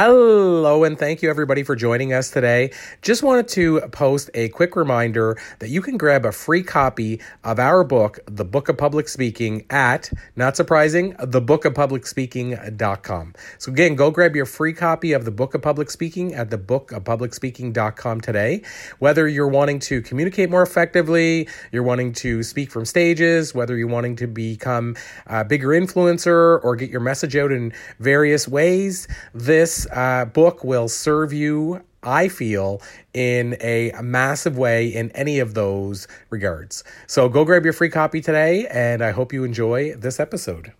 Hello, and thank you everybody for joining us today. Just wanted to post a quick reminder that you can grab a free copy of our book, The Book of Public Speaking, at, not surprising, thebookofpublicspeaking.com. So, again, go grab your free copy of The Book of Public Speaking at thebookofpublicspeaking.com today. Whether you're wanting to communicate more effectively, you're wanting to speak from stages, whether you're wanting to become a bigger influencer or get your message out in various ways, this uh, book will serve you, I feel, in a massive way in any of those regards. So go grab your free copy today, and I hope you enjoy this episode.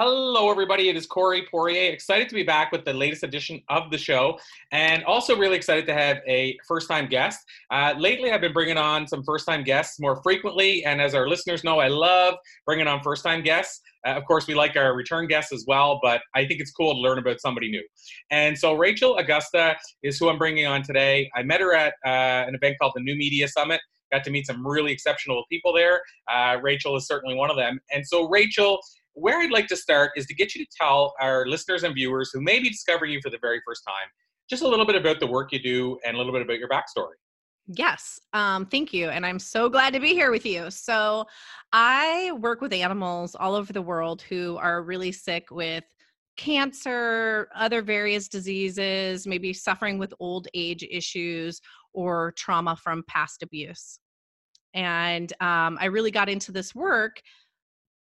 Hello, everybody. It is Corey Poirier. Excited to be back with the latest edition of the show, and also really excited to have a first time guest. Uh, lately, I've been bringing on some first time guests more frequently, and as our listeners know, I love bringing on first time guests. Uh, of course, we like our return guests as well, but I think it's cool to learn about somebody new. And so, Rachel Augusta is who I'm bringing on today. I met her at uh, an event called the New Media Summit got to meet some really exceptional people there. Uh, Rachel is certainly one of them. And so, Rachel where I'd like to start is to get you to tell our listeners and viewers who may be discovering you for the very first time just a little bit about the work you do and a little bit about your backstory. Yes, um, thank you. And I'm so glad to be here with you. So, I work with animals all over the world who are really sick with cancer, other various diseases, maybe suffering with old age issues or trauma from past abuse. And um, I really got into this work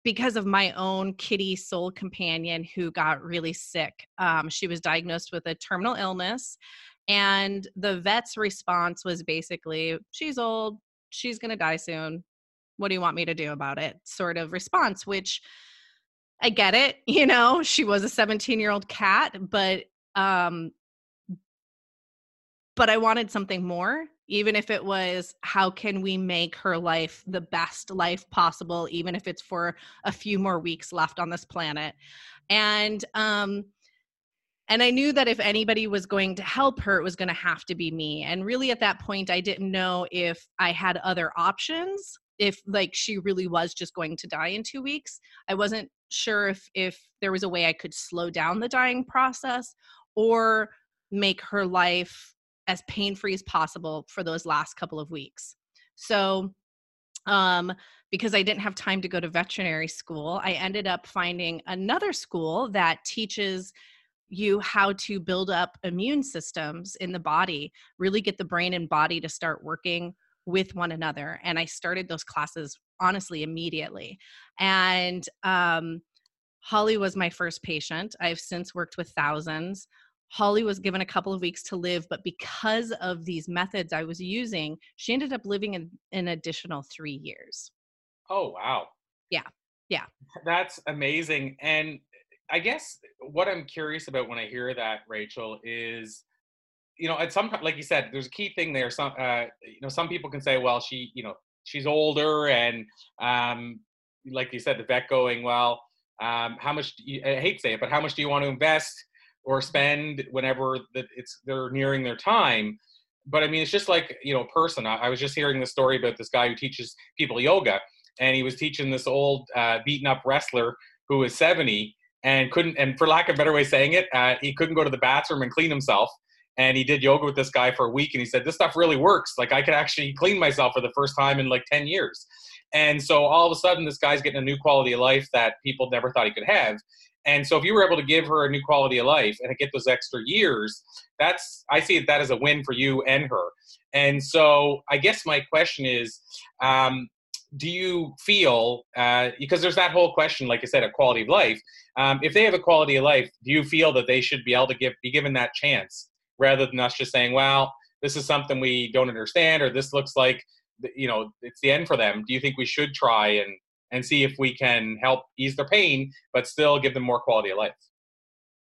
because of my own kitty soul companion who got really sick. Um, she was diagnosed with a terminal illness, and the vet's response was basically, She's old, she's going to die soon. What do you want me to do about it? Sort of response, which I get it. You know, she was a 17 year old cat, but um, but I wanted something more even if it was how can we make her life the best life possible even if it's for a few more weeks left on this planet? And um and i knew that if anybody was going to help her it was going to have to be me. And really at that point i didn't know if i had other options if like she really was just going to die in 2 weeks. I wasn't sure if if there was a way i could slow down the dying process or make her life as pain free as possible for those last couple of weeks. So, um, because I didn't have time to go to veterinary school, I ended up finding another school that teaches you how to build up immune systems in the body, really get the brain and body to start working with one another. And I started those classes honestly immediately. And um, Holly was my first patient. I've since worked with thousands. Holly was given a couple of weeks to live, but because of these methods I was using, she ended up living in an additional three years. Oh, wow. Yeah. Yeah. That's amazing. And I guess what I'm curious about when I hear that, Rachel, is you know, at some like you said, there's a key thing there. Some uh, you know, some people can say, well, she, you know, she's older, and um, like you said, the vet going, well, um, how much? You, I hate to say it, but how much do you want to invest? Or spend whenever that it's they're nearing their time. But i mean it's just like you know person. I, I, was just hearing the story about this guy who teaches people yoga and he was teaching this old uh, beaten up wrestler who was 70 and couldn't and for lack of a better way of saying it uh, he couldn't go to the bathroom and clean himself. And he did yoga with this guy for a week and he said this stuff really works. Like i could actually clean myself for the first time in like 10 years. And so all of a sudden this guy's getting a new quality of life that people never thought he could have and so if you were able to give her a new quality of life and get those extra years, that's I see that as a win for you and her. And so I guess my question is, um, do you feel uh, because there's that whole question, like I said, a quality of life. Um, if they have a quality of life, do you feel that they should be able to give be given that chance rather than us just saying, well, this is something we don't understand or this looks like you know it's the end for them do you think we should try and and see if we can help ease their pain, but still give them more quality of life.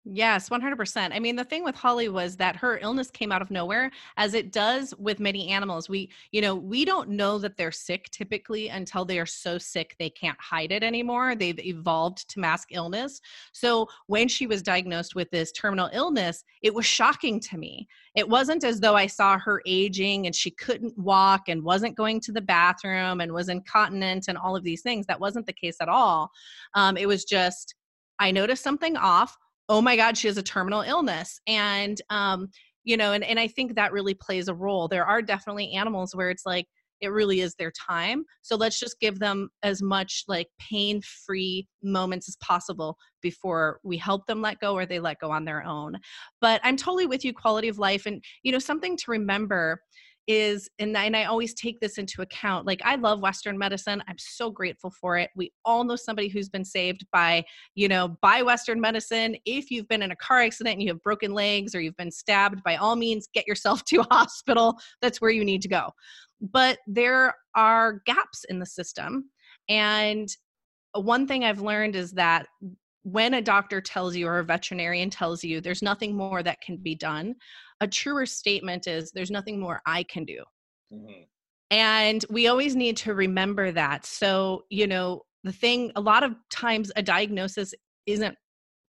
Yes, 100%. I mean, the thing with Holly was that her illness came out of nowhere, as it does with many animals. We, you know, we don't know that they're sick typically until they are so sick they can't hide it anymore. They've evolved to mask illness. So when she was diagnosed with this terminal illness, it was shocking to me. It wasn't as though I saw her aging and she couldn't walk and wasn't going to the bathroom and was incontinent and all of these things. That wasn't the case at all. Um, it was just, I noticed something off oh my god she has a terminal illness. And um you know and, and i think that really plays a role. There are definitely animals where it's like it really is their time. So let's just give them as much like pain free moments as possible before we help them let go or they let go on their own. But i'm totally with you quality of life. And you know something to remember is and, and i always take this into account like i love western medicine i'm so grateful for it we all know somebody who's been saved by you know by western medicine if you've been in a car accident and you have broken legs or you've been stabbed by all means get yourself to a hospital that's where you need to go. But there are gaps in the system and one thing i've learned is that when a doctor tells you or a veterinarian tells you there's nothing more that can be done a truer statement is there's nothing more I can do. Mm-hmm. And we always need to remember that. So, you know, the thing, a lot of times a diagnosis isn't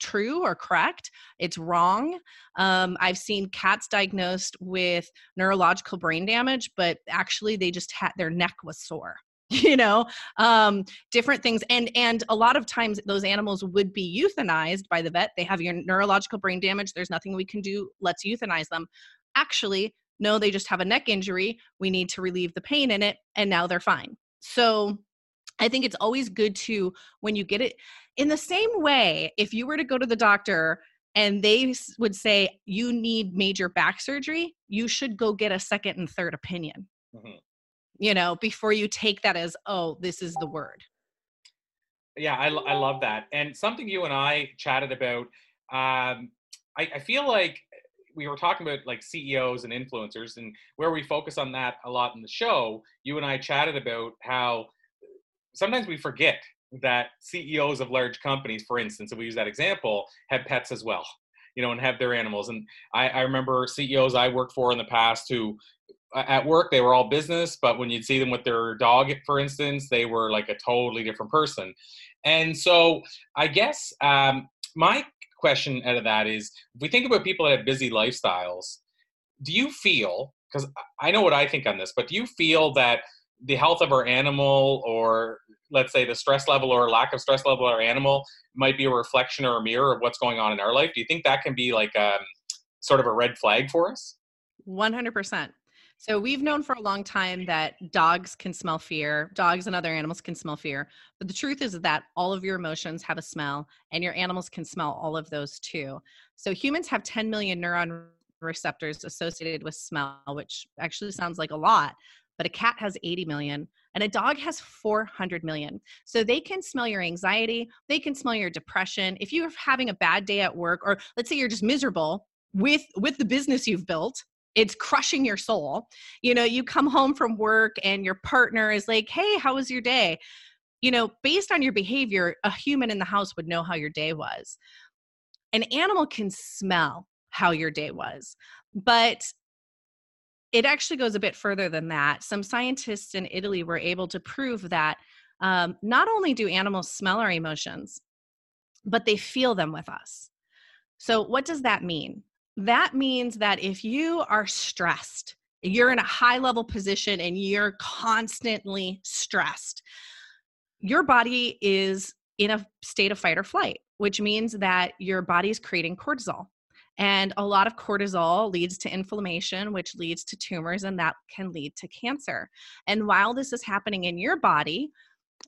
true or correct, it's wrong. Um, I've seen cats diagnosed with neurological brain damage, but actually they just had their neck was sore you know um, different things and and a lot of times those animals would be euthanized by the vet. They have your neurological brain damage. There's nothing we can do let's euthanize them. Actually no they just have a neck injury. We need to relieve the pain in it and now they're fine. So i think it's always good to when you get it in the same way if you were to go to the doctor and they would say you need major back surgery you should go get a second and third opinion. Mm-hmm you know, before you take that as, oh, this is the word. Yeah, I, I love that. And something you and I chatted about, um, I, I feel like we were talking about like CEOs and influencers, and where we focus on that a lot in the show, you and I chatted about how sometimes we forget that CEOs of large companies, for instance, if we use that example, have pets as well, you know, and have their animals. And I, I remember CEOs I worked for in the past who at work they were all business but when you'd see them with their dog for instance they were like a totally different person. And so i guess um, my question out of that is if we think about people that have busy lifestyles do you feel because i know what i think on this but do you feel that the health of our animal or let's say the stress level or lack of stress level of our animal might be a reflection or a mirror of what's going on in our life? Do you think that can be like um, sort of a red flag for us? 100% so we've known for a long time that dogs can smell fear, dogs and other animals can smell fear. But the truth is that all of your emotions have a smell and your animals can smell all of those too. So humans have 10 million neuron receptors associated with smell, which actually sounds like a lot, but a cat has 80 million and a dog has 400 million. So they can smell your anxiety, they can smell your depression. If you're having a bad day at work or let's say you're just miserable with with the business you've built, it's crushing your soul. You know, you come home from work and your partner is like, "Hey, how was your day?" You know, based on your behavior, a human in the house would know how your day was. An animal can smell how your day was. But it actually goes a bit further than that. Some scientists in Italy were able to prove that um, not only do animals smell our emotions, but they feel them with us. So, what does that mean? That means that if you are stressed, you're in a high level position and you're constantly stressed, your body is in a state of fight or flight, which means that your body is creating cortisol. And a lot of cortisol leads to inflammation, which leads to tumors, and that can lead to cancer. And while this is happening in your body,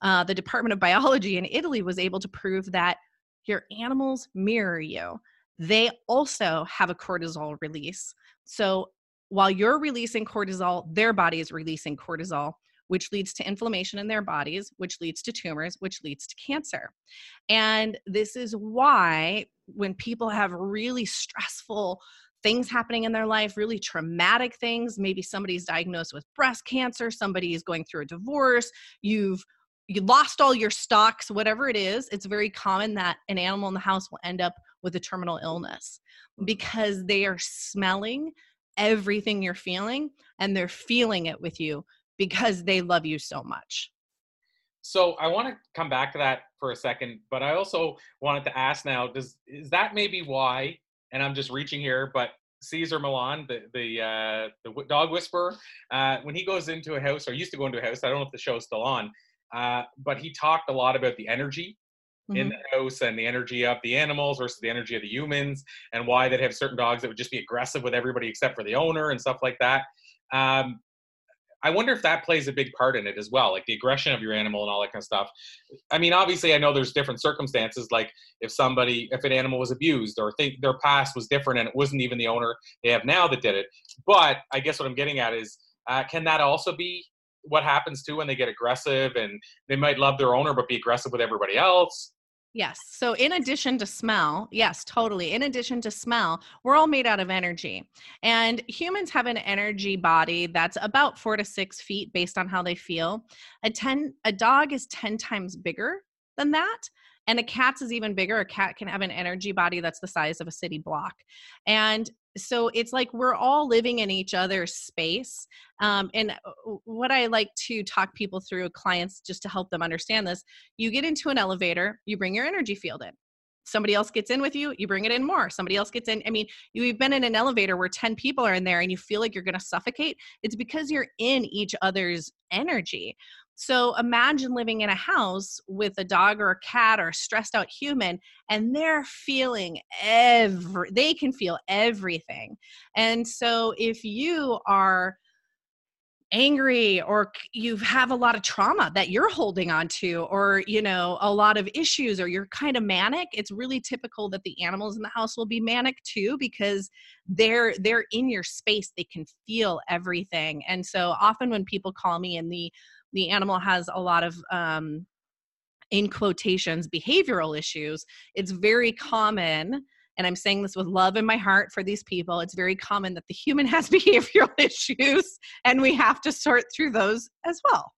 uh, the Department of Biology in Italy was able to prove that your animals mirror you they also have a cortisol release. So while you're releasing cortisol, their body is releasing cortisol, which leads to inflammation in their bodies, which leads to tumors, which leads to cancer. And this is why when people have really stressful things happening in their life, really traumatic things, maybe somebody's diagnosed with breast cancer, somebody is going through a divorce, you've you lost all your stocks, whatever it is, it's very common that an animal in the house will end up with a terminal illness because they are smelling everything you're feeling and they're feeling it with you because they love you so much. So I want to come back to that for a second, but I also wanted to ask now: Does is that maybe why? And I'm just reaching here, but Cesar Millan, the the uh, the dog whisperer, uh, when he goes into a house or used to go into a house, I don't know if the show's still on, uh, but he talked a lot about the energy mm-hmm. in the house and the energy of the animals versus the energy of the humans, and why they'd have certain dogs that would just be aggressive with everybody except for the owner and stuff like that. Um, I wonder if that plays a big part in it as well, like the aggression of your animal and all that kind of stuff. I mean, obviously, I know there's different circumstances, like if somebody, if an animal was abused or think their past was different and it wasn't even the owner they have now that did it. But I guess what I'm getting at is, uh, can that also be what happens too when they get aggressive and they might love their owner but be aggressive with everybody else? Yes. So, in addition to smell, yes, totally. In addition to smell, we're all made out of energy. And humans have an energy body that's about four to six feet based on how they feel. A, ten, a dog is 10 times bigger than that. And a cat's is even bigger. A cat can have an energy body that's the size of a city block. And so it's like we're all living in each other's space. Um, and uh, what I like to talk people through, clients, just to help them understand this, you get into an elevator, you bring your energy field in. Somebody else gets in with you, you bring it in more. Somebody else gets in. I mean, you've been in an elevator where 10 people are in there and you feel like you're going to suffocate. It's because you're in each other's energy. So imagine living in a house with a dog or a cat or a stressed out human, and they're feeling every, they can feel everything. And so if you are angry or you have a lot of trauma that you're holding on to or you know a lot of issues or you're kind of manic it's really typical that the animals in the house will be manic too because they're they're in your space they can feel everything and so often when people call me and the the animal has a lot of um, in quotations behavioral issues it's very common and i'm saying this with love in my heart for these people it's very common that the human has behavioral issues and we have to sort through those as well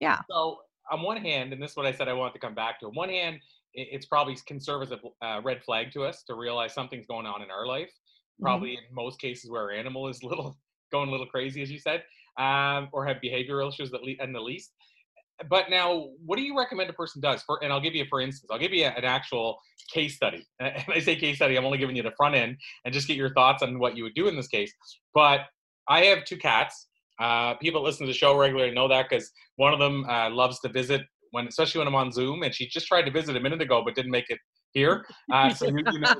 yeah so on one hand and this is what i said i want to come back to on one hand it's probably can serve as a uh, red flag to us to realize something's going on in our life mm-hmm. probably mm-hmm. in most cases where our animal is little going a little crazy as you said um, or have behavioral issues at, le- at the least. But now, what do you recommend a person does? For, and I'll give you, for instance, I'll give you an actual case study. And I say case study, I'm only giving you the front end and just get your thoughts on what you would do in this case. But I have two cats. Uh, people listen to the show regularly know that because one of them uh, loves to visit when, especially when I'm on Zoom, and she just tried to visit a minute ago but didn't make it here. Uh, so you, you know,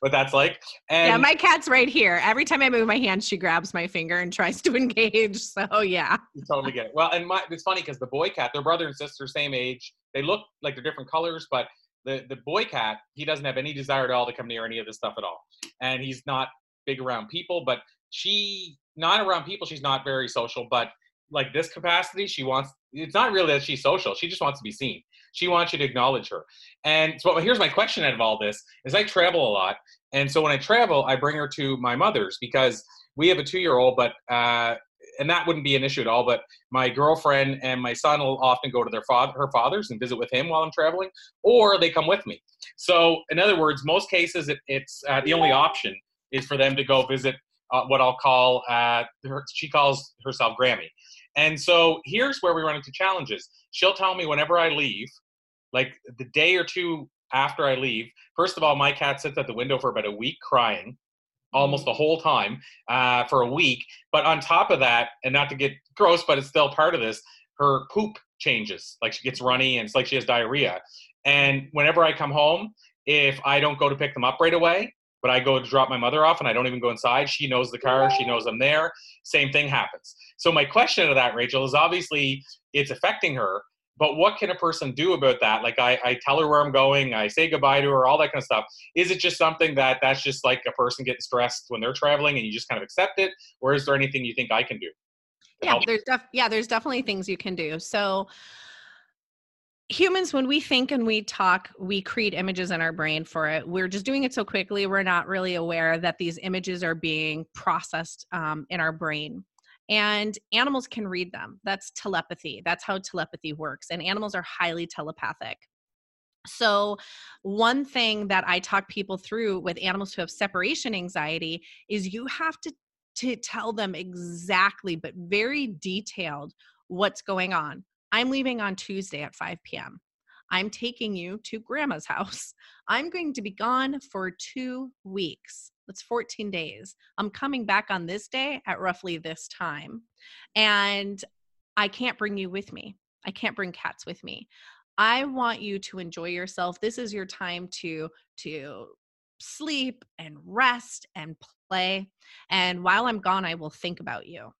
what that's like. And yeah, my cat's right here. Every time I move my hand, she grabs my finger and tries to engage. So yeah, you totally get it. Well, and my, it's funny because the boy cat, they're brother and sister, same age. They look like they're different colors, but the the boy cat, he doesn't have any desire at all to come near any of this stuff at all, and he's not big around people. But she, not around people, she's not very social. But like this capacity, she wants. It's not really that she's social. She just wants to be seen. She wants you to acknowledge her. And so here's my question out of all this: is I travel a lot, and so when I travel, I bring her to my mother's because we have a two-year-old, but uh, and that wouldn't be an issue at all. But my girlfriend and my son will often go to their father, her father's, and visit with him while I'm traveling, or they come with me. So, in other words, most cases, it, it's uh, the only option is for them to go visit uh, what I'll call. Uh, her, she calls herself Grammy, and so here's where we run into challenges. She'll tell me whenever I leave, like the day or two after I leave, first of all, my cat sits at the window for about a week crying almost the whole time uh, for a week. But on top of that, and not to get gross, but it's still part of this, her poop changes. Like she gets runny and it's like she has diarrhea. And whenever I come home, if I don't go to pick them up right away, but I go to drop my mother off and I don't even go inside, she knows the car, she knows I'm there. Same thing happens. So my question to that, Rachel, is obviously it's affecting her, but what can a person do about that? Like I, I tell her where I'm going, I say goodbye to her, all that kind of stuff. Is it just something that that's just like a person getting stressed when they're traveling and you just kind of accept it, or is there anything you think I can do? Yeah, there's def- yeah, there's definitely things you can do. So humans when we think and we talk we create images in our brain for it. We're just doing it so quickly we're not really aware that these images are being processed um, in our brain. And animals can read them. That's telepathy. That's how telepathy works. And animals are highly telepathic. So, one thing that I talk people through with animals who have separation anxiety is you have to to tell them exactly but very detailed what's going on. I'm leaving on Tuesday at 5 p.m. I'm taking you to grandma's house. I'm going to be gone for 2 weeks. That's 14 days. I'm coming back on this day at roughly this time. And I can't bring you with me. I can't bring cats with me. I want you to enjoy yourself. This is your time to to sleep and rest and play. And while I'm gone, I will think about you.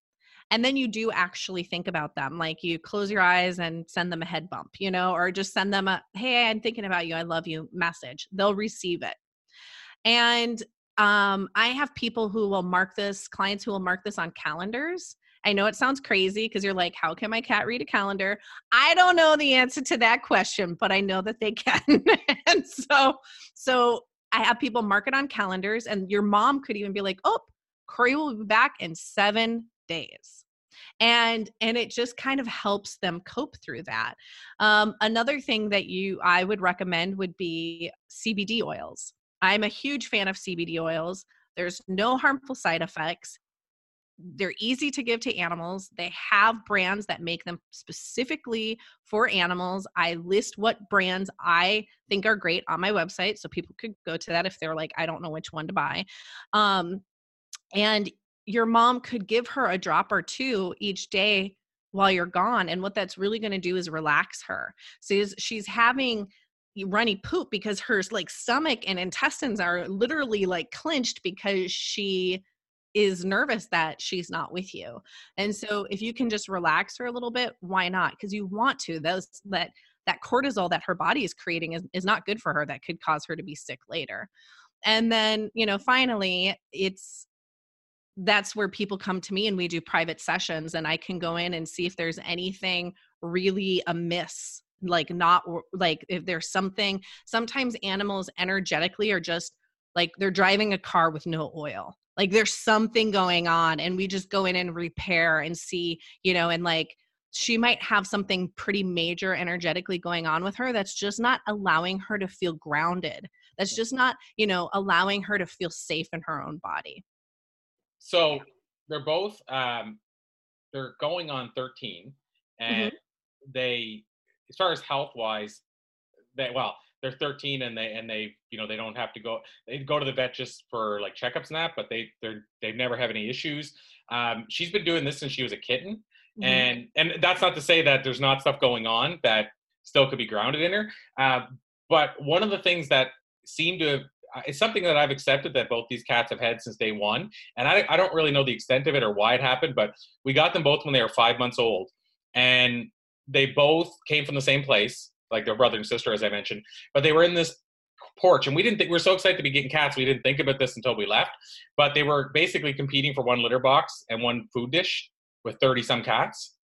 And then you do actually think about them. Like you close your eyes and send them a head bump, you know, or just send them a, hey, I'm thinking about you. I love you message. They'll receive it. And um, I have people who will mark this, clients who will mark this on calendars I know it sounds crazy because you're like, how can my cat read a calendar? I don't know the answer to that question, but I know that they can. and so, so I have people mark it on calendars, and your mom could even be like, oh, Corey will be back in seven days and and it just kind of helps them cope through that um, another thing that you i would recommend would be cbd oils i'm a huge fan of cbd oils there's no harmful side effects they're easy to give to animals. They have brands that make them specifically for animals. I list what brands I think are great on my website so people could go to that if they're like I don't know which one to buy. Um and your mom could give her a drop or two each day while you're gone and what that's really going to do is relax her. So she's, having runny poop because her like stomach and intestines are literally like clenched because she is nervous that she's not with you. And so if you can just relax her a little bit, why not? Because you want to. Those that that cortisol that her body is creating is, is not good for her. That could cause her to be sick later. And then, you know, finally, it's that's where people come to me and we do private sessions and I can go in and see if there's anything really amiss like not like if there's something sometimes animals energetically are just like they're driving a car with no oil like there's something going on and we just go in and repair and see you know and like she might have something pretty major energetically going on with her that's just not allowing her to feel grounded that's just not you know allowing her to feel safe in her own body so they're both um they're going on 13 and mm-hmm. they as far as health wise they well they're 13 and they and they you know they don't have to go they go to the vet just for like checkups and that but they they're they've never have any issues um, she's been doing this since she was a kitten mm-hmm. and and that's not to say that there's not stuff going on that still could be grounded in her uh, but one of the things that seem to have it's something that I've accepted that both these cats have had since day one. And I, I don't really know the extent of it or why it happened, but we got them both when they were five months old. And they both came from the same place like their brother and sister, as I mentioned. But they were in this porch, and we didn't think we were so excited to be getting cats. We didn't think about this until we left. But they were basically competing for one litter box and one food dish with thirty some cats.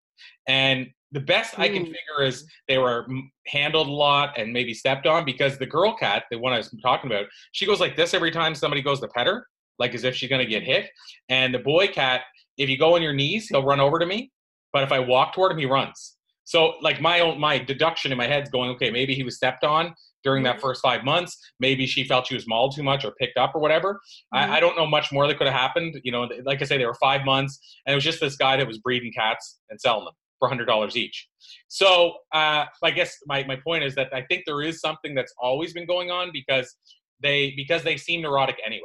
And the best I can figure is they were handled a lot and maybe stepped on because the girl cat, the one I was talking about, she goes like this every time somebody goes to pet her, like as if she's gonna get hit. And the boy cat, if you go on your knees, he'll run over to me. But if I walk toward him, he runs. So like my own my deduction in my head's going, okay, maybe he was stepped on during that mm-hmm. first five months. Maybe she felt she was mauled too much or picked up or whatever. Mm-hmm. I, I, don't know much more that could have happened. You know, like I say, they were five months, and it was just this guy that was breeding cats and selling them for hundred dollars each. So uh, I guess my my point is that I think there is something that's always been going on because they because they seem neurotic anyway.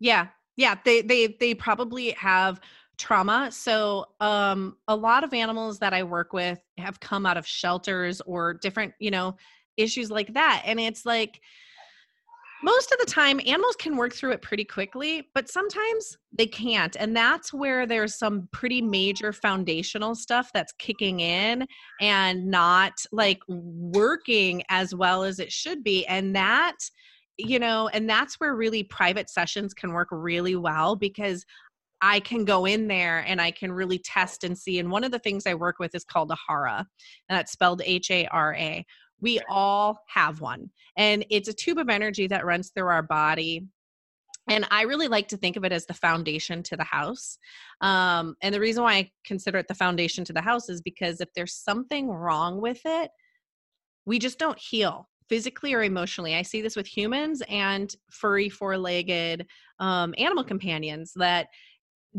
Yeah, yeah, they they they probably have trauma. So, um, a lot of animals that I work with have come out of shelters or different, you know, issues like that. And it's like, most of the time animals can work through it pretty quickly but sometimes they can't and that's where there's some pretty major foundational stuff that's kicking in and not like working as well as it should be and that you know and that's where really private sessions can work really well because I can go in there and I can really test and see. And one of the things I work with is called a HARA, and that's spelled H A R A. We all have one, and it's a tube of energy that runs through our body. And I really like to think of it as the foundation to the house. Um, and the reason why I consider it the foundation to the house is because if there's something wrong with it, we just don't heal physically or emotionally. I see this with humans and furry four-legged um, animal companions that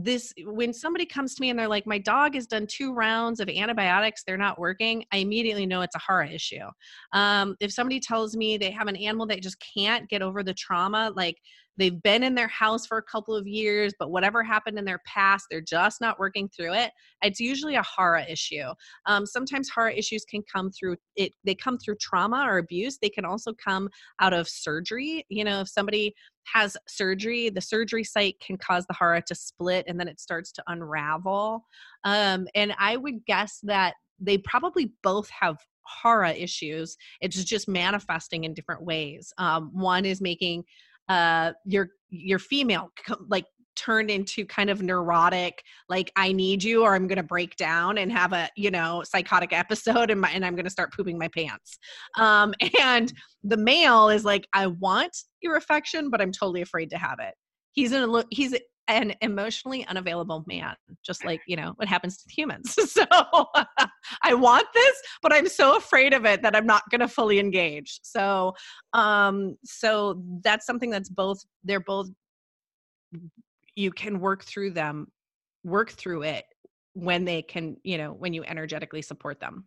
this when somebody comes to me and they're like my dog has done two rounds of antibiotics they're not working i immediately know it's a hara issue. Um, if somebody tells me they have an animal that just can't get over the trauma like they've been in their house for a couple of years but whatever happened in their past they're just not working through it it's usually a hara issue um, sometimes hara issues can come through it they come through trauma or abuse they can also come out of surgery you know if somebody has surgery, the surgery site can cause the hara to split and then it starts to unravel. Um, and I would guess that they probably both have hara issues. It's just manifesting in different ways. Um, one is making uh, your your female like turned into kind of neurotic like i need you or i'm going to break down and have a you know psychotic episode and, my, and i'm going to start pooping my pants. Um, and the male is like i want your affection but i'm totally afraid to have it. He's an he's an emotionally unavailable man just like you know what happens to humans. So i want this but i'm so afraid of it that i'm not going to fully engage. So um so that's something that's both they're both you can work through them work through it when they can you know when you energetically support them.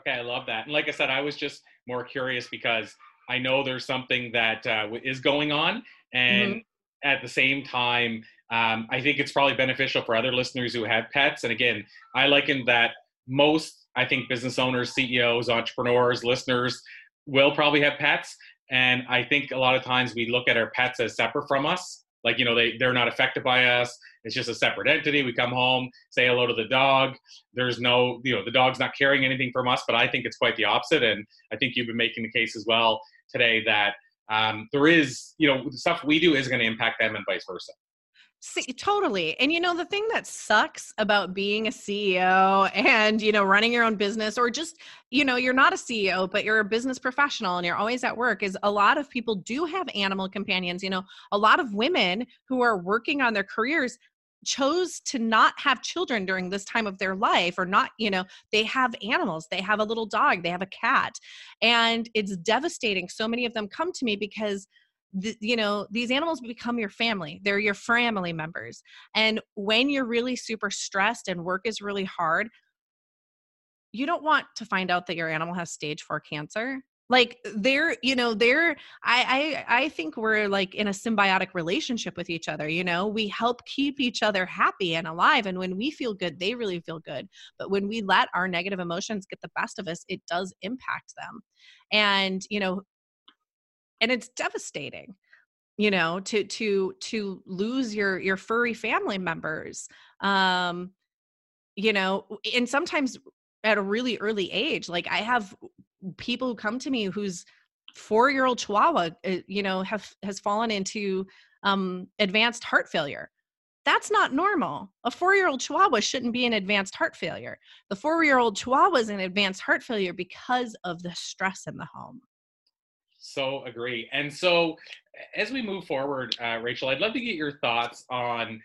Okay i love that. And like i said i was just more curious because i know there's something that uh, is going on and mm-hmm. at the same time um, i think it's probably beneficial for other listeners who have pets. And again i liken that most i think business owners ceos entrepreneurs listeners will probably have pets. And i think a lot of times we look at our pets as separate from us. Like you know they they're not affected by us. It's just a separate entity. We come home say hello to the dog. There's no you know the dog's not carrying anything from us but i think it's quite the opposite. And i think you've been making the case as well today that um, there is you know the stuff we do is going to impact them and vice versa See, totally. And you know, the thing that sucks about being a CEO and, you know, running your own business or just, you know, you're not a CEO, but you're a business professional and you're always at work is a lot of people do have animal companions. You know, a lot of women who are working on their careers chose to not have children during this time of their life or not you know they have animals they have a little dog they have a cat and it's devastating so many of them come to me because you know these animals become your family they're your family members and when you're really super stressed and work is really hard you don't want to find out that your animal has stage 4 cancer. Like they're you know they're I, I i think we're like in a symbiotic relationship with each other you know? We help keep each other happy and alive and when we feel good they really feel good but when we let our negative emotions get the best of us it does impact them. And you know and it's devastating you know to to to lose your your furry family members um you know and sometimes at a really early age like i have people who come to me whose four year old chihuahua uh, you know have has fallen into um advanced heart failure that's not normal. A four year old chihuahua shouldn't be in advanced heart failure. The four year old chihuahua is in advanced heart failure because of the stress in the home. So agree. And so as we move forward, uh, Rachel, I'd love to get your thoughts on.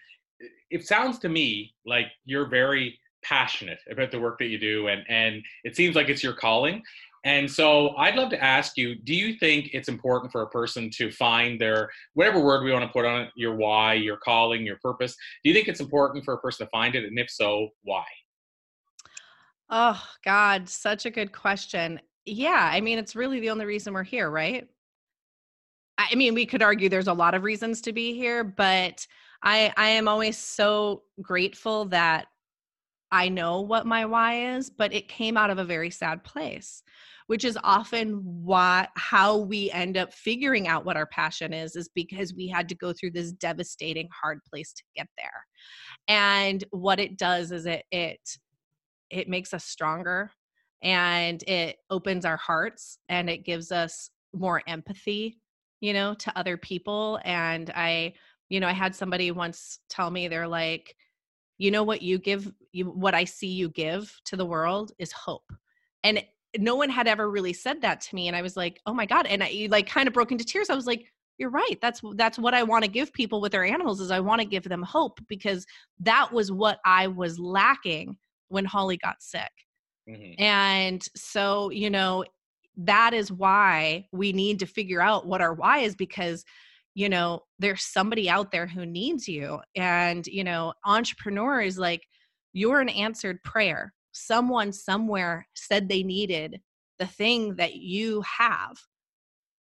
It sounds to me like you're very passionate about the work that you do, and and it seems like it's your calling. And so I'd love to ask you, do you think it's important for a person to find their, whatever word we want to put on it, your why, your calling, your purpose? Do you think it's important for a person to find it? And if so, why? Oh, God, such a good question. Yeah, I mean, it's really the only reason we're here, right? I mean, we could argue there's a lot of reasons to be here, but I I am always so grateful that I know what my why is, but it came out of a very sad place, which is often why how we end up figuring out what our passion is is because we had to go through this devastating hard place to get there. And what it does is it it it makes us stronger and it opens our hearts and it gives us more empathy you know to other people and i you know i had somebody once tell me they're like you know what you give you what i see you give to the world is hope and no one had ever really said that to me and i was like oh my god and i like kind of broke into tears i was like you're right that's that's what i want to give people with their animals is i want to give them hope because that was what i was lacking when holly got sick Mm-hmm. And so, you know, that is why we need to figure out what our why is because you know there's somebody out there who needs you. And you know entrepreneur is like you're an answered prayer. Someone somewhere said they needed the thing that you have.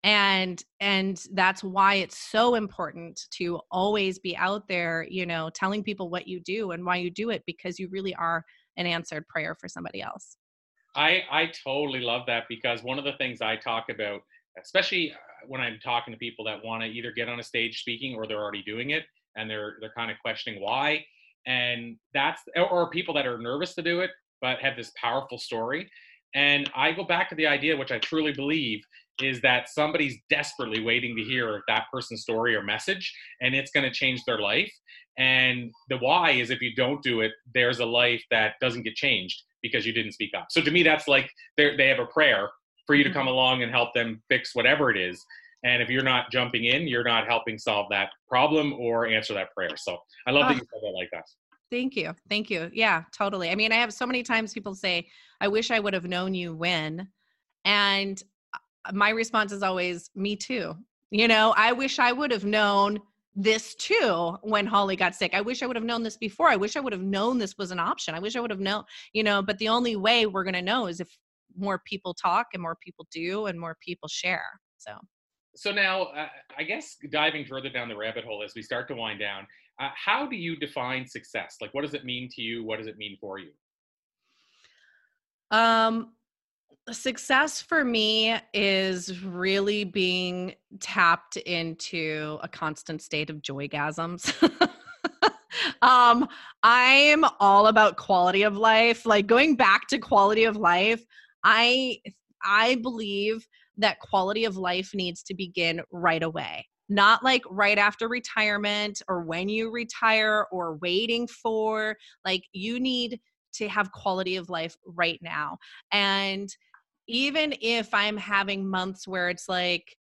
And and that's why it's so important to always be out there you know telling people what you do and why you do it because you really are an answered prayer for somebody else. I i totally love that because one of the things i talk about especially uh, when i'm talking to people that want to either get on a stage speaking or they're already doing it and they're they're kind of questioning why and that's or people that are nervous to do it but have this powerful story and I go back to the idea, which I truly believe, is that somebody's desperately waiting to hear that person's story or message, and it's going to change their life. And the why is if you don't do it, there's a life that doesn't get changed because you didn't speak up. So to me, that's like they have a prayer for you to come mm-hmm. along and help them fix whatever it is. And if you're not jumping in, you're not helping solve that problem or answer that prayer. So I love oh. that you said that like that. Thank you. Thank you. Yeah, totally. I mean, I have so many times people say, I wish I would have known you when. And my response is always, me too. You know, I wish I would have known this too when Holly got sick. I wish I would have known this before. I wish I would have known this was an option. I wish I would have known, you know, but the only way we're going to know is if more people talk and more people do and more people share. So so now uh, i guess diving further down the rabbit hole as we start to wind down uh, how do you define success like what does it mean to you what does it mean for you um success for me is really being tapped into a constant state of joygasms. Um i'm all about quality of life like going back to quality of life i i believe that quality of life needs to begin right away. Not like right after retirement or when you retire or waiting for like you need to have quality of life right now. And even if i'm having months where it's like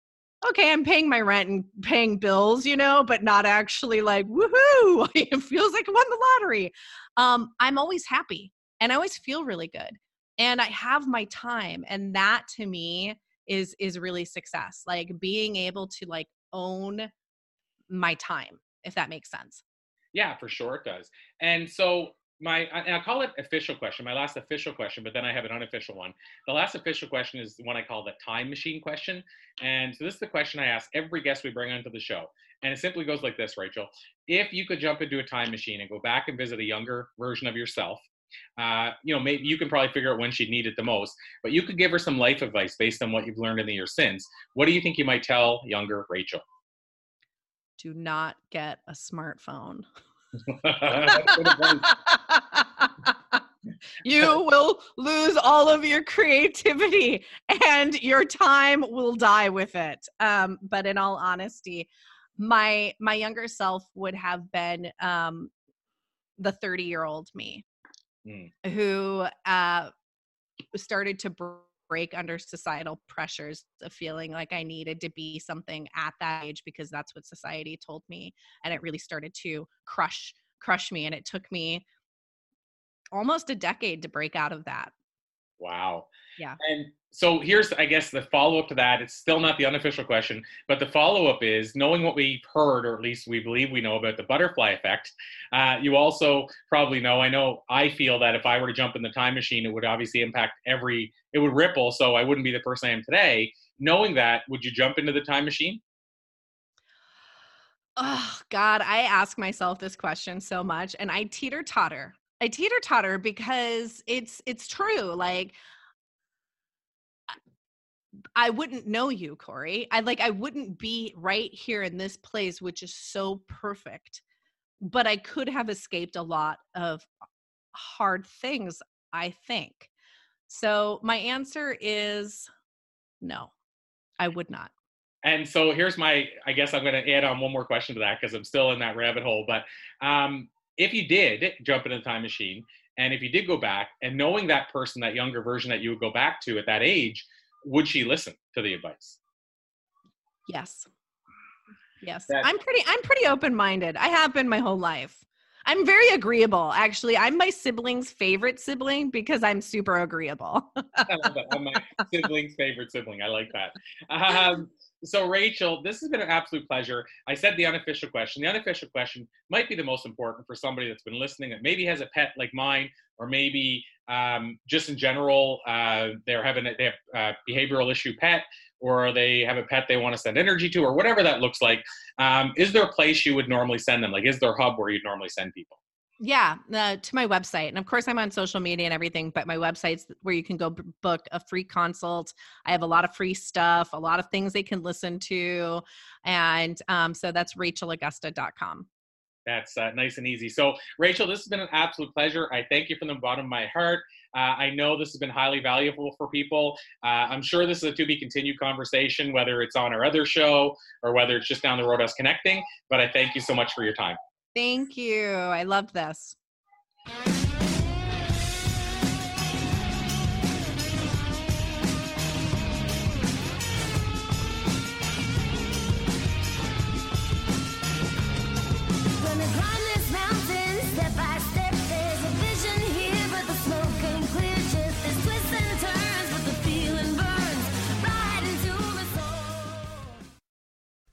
okay i'm paying my rent and paying bills you know but not actually like woohoo it feels like i won the lottery. Um i'm always happy and i always feel really good and i have my time and that to me is is really success like being able to like own my time if that makes sense. Yeah for sure it does and so my and i call it official question my last official question but then i have an unofficial one the last official question is the one i call the time machine question and so this is the question i ask every guest we bring onto the show and it simply goes like this rachel if you could jump into a time machine and go back and visit a younger version of yourself uh, you know, maybe you can probably figure out when she'd need it the most, but you could give her some life advice based on what you've learned in the years since. What do you think you might tell younger Rachel? Do not get a smartphone. you will lose all of your creativity and your time will die with it. Um, but in all honesty, my my younger self would have been um, the 30 year old me mm. who uh, started to break under societal pressures of feeling like I needed to be something at that age because that's what society told me. And it really started to crush crush me. And it took me almost a decade to break out of that. Wow. Yeah. And so here's, I guess, the follow up to that. It's still not the unofficial question, but the follow up is knowing what we've heard, or at least we believe we know about the butterfly effect. Uh, you also probably know, I know I feel that if I were to jump in the time machine, it would obviously impact every, it would ripple. So I wouldn't be the person I am today. Knowing that, would you jump into the time machine? Oh, God, I ask myself this question so much and I teeter totter. I teeter totter because it's it's true. Like I wouldn't know you, Corey. I like I wouldn't be right here in this place, which is so perfect. But I could have escaped a lot of hard things, I think. So my answer is no, I would not. And so here's my, I guess I'm going to add on one more question to that because I'm still in that rabbit hole. But um, if you did jump in a time machine, and if you did go back, and knowing that person, that younger version that you would go back to at that age, would she listen to the advice? Yes. Yes. That, I'm pretty I'm pretty open-minded. I have been my whole life. I'm very agreeable. Actually, I'm my sibling's favorite sibling because I'm super agreeable. I love that. I'm my sibling's favorite sibling. I like that. Um, so, Rachel, this has been an absolute pleasure. I said the unofficial question. The unofficial question might be the most important for somebody that's been listening that maybe has a pet like mine, or maybe um, just in general, uh, they're having a, they have a behavioral issue pet, or they have a pet they want to send energy to, or whatever that looks like. Um, is there a place you would normally send them? Like, is there a hub where you'd normally send people? Yeah, uh, to my website. And of course, I'm on social media and everything, but my website's where you can go b- book a free consult. I have a lot of free stuff, a lot of things they can listen to. And um, so that's rachelaugusta.com. That's uh, nice and easy. So, Rachel, this has been an absolute pleasure. I thank you from the bottom of my heart. Uh, I know this has been highly valuable for people. Uh, I'm sure this is a to be continued conversation, whether it's on our other show or whether it's just down the road us connecting. But I thank you so much for your time. Thank you. I love this.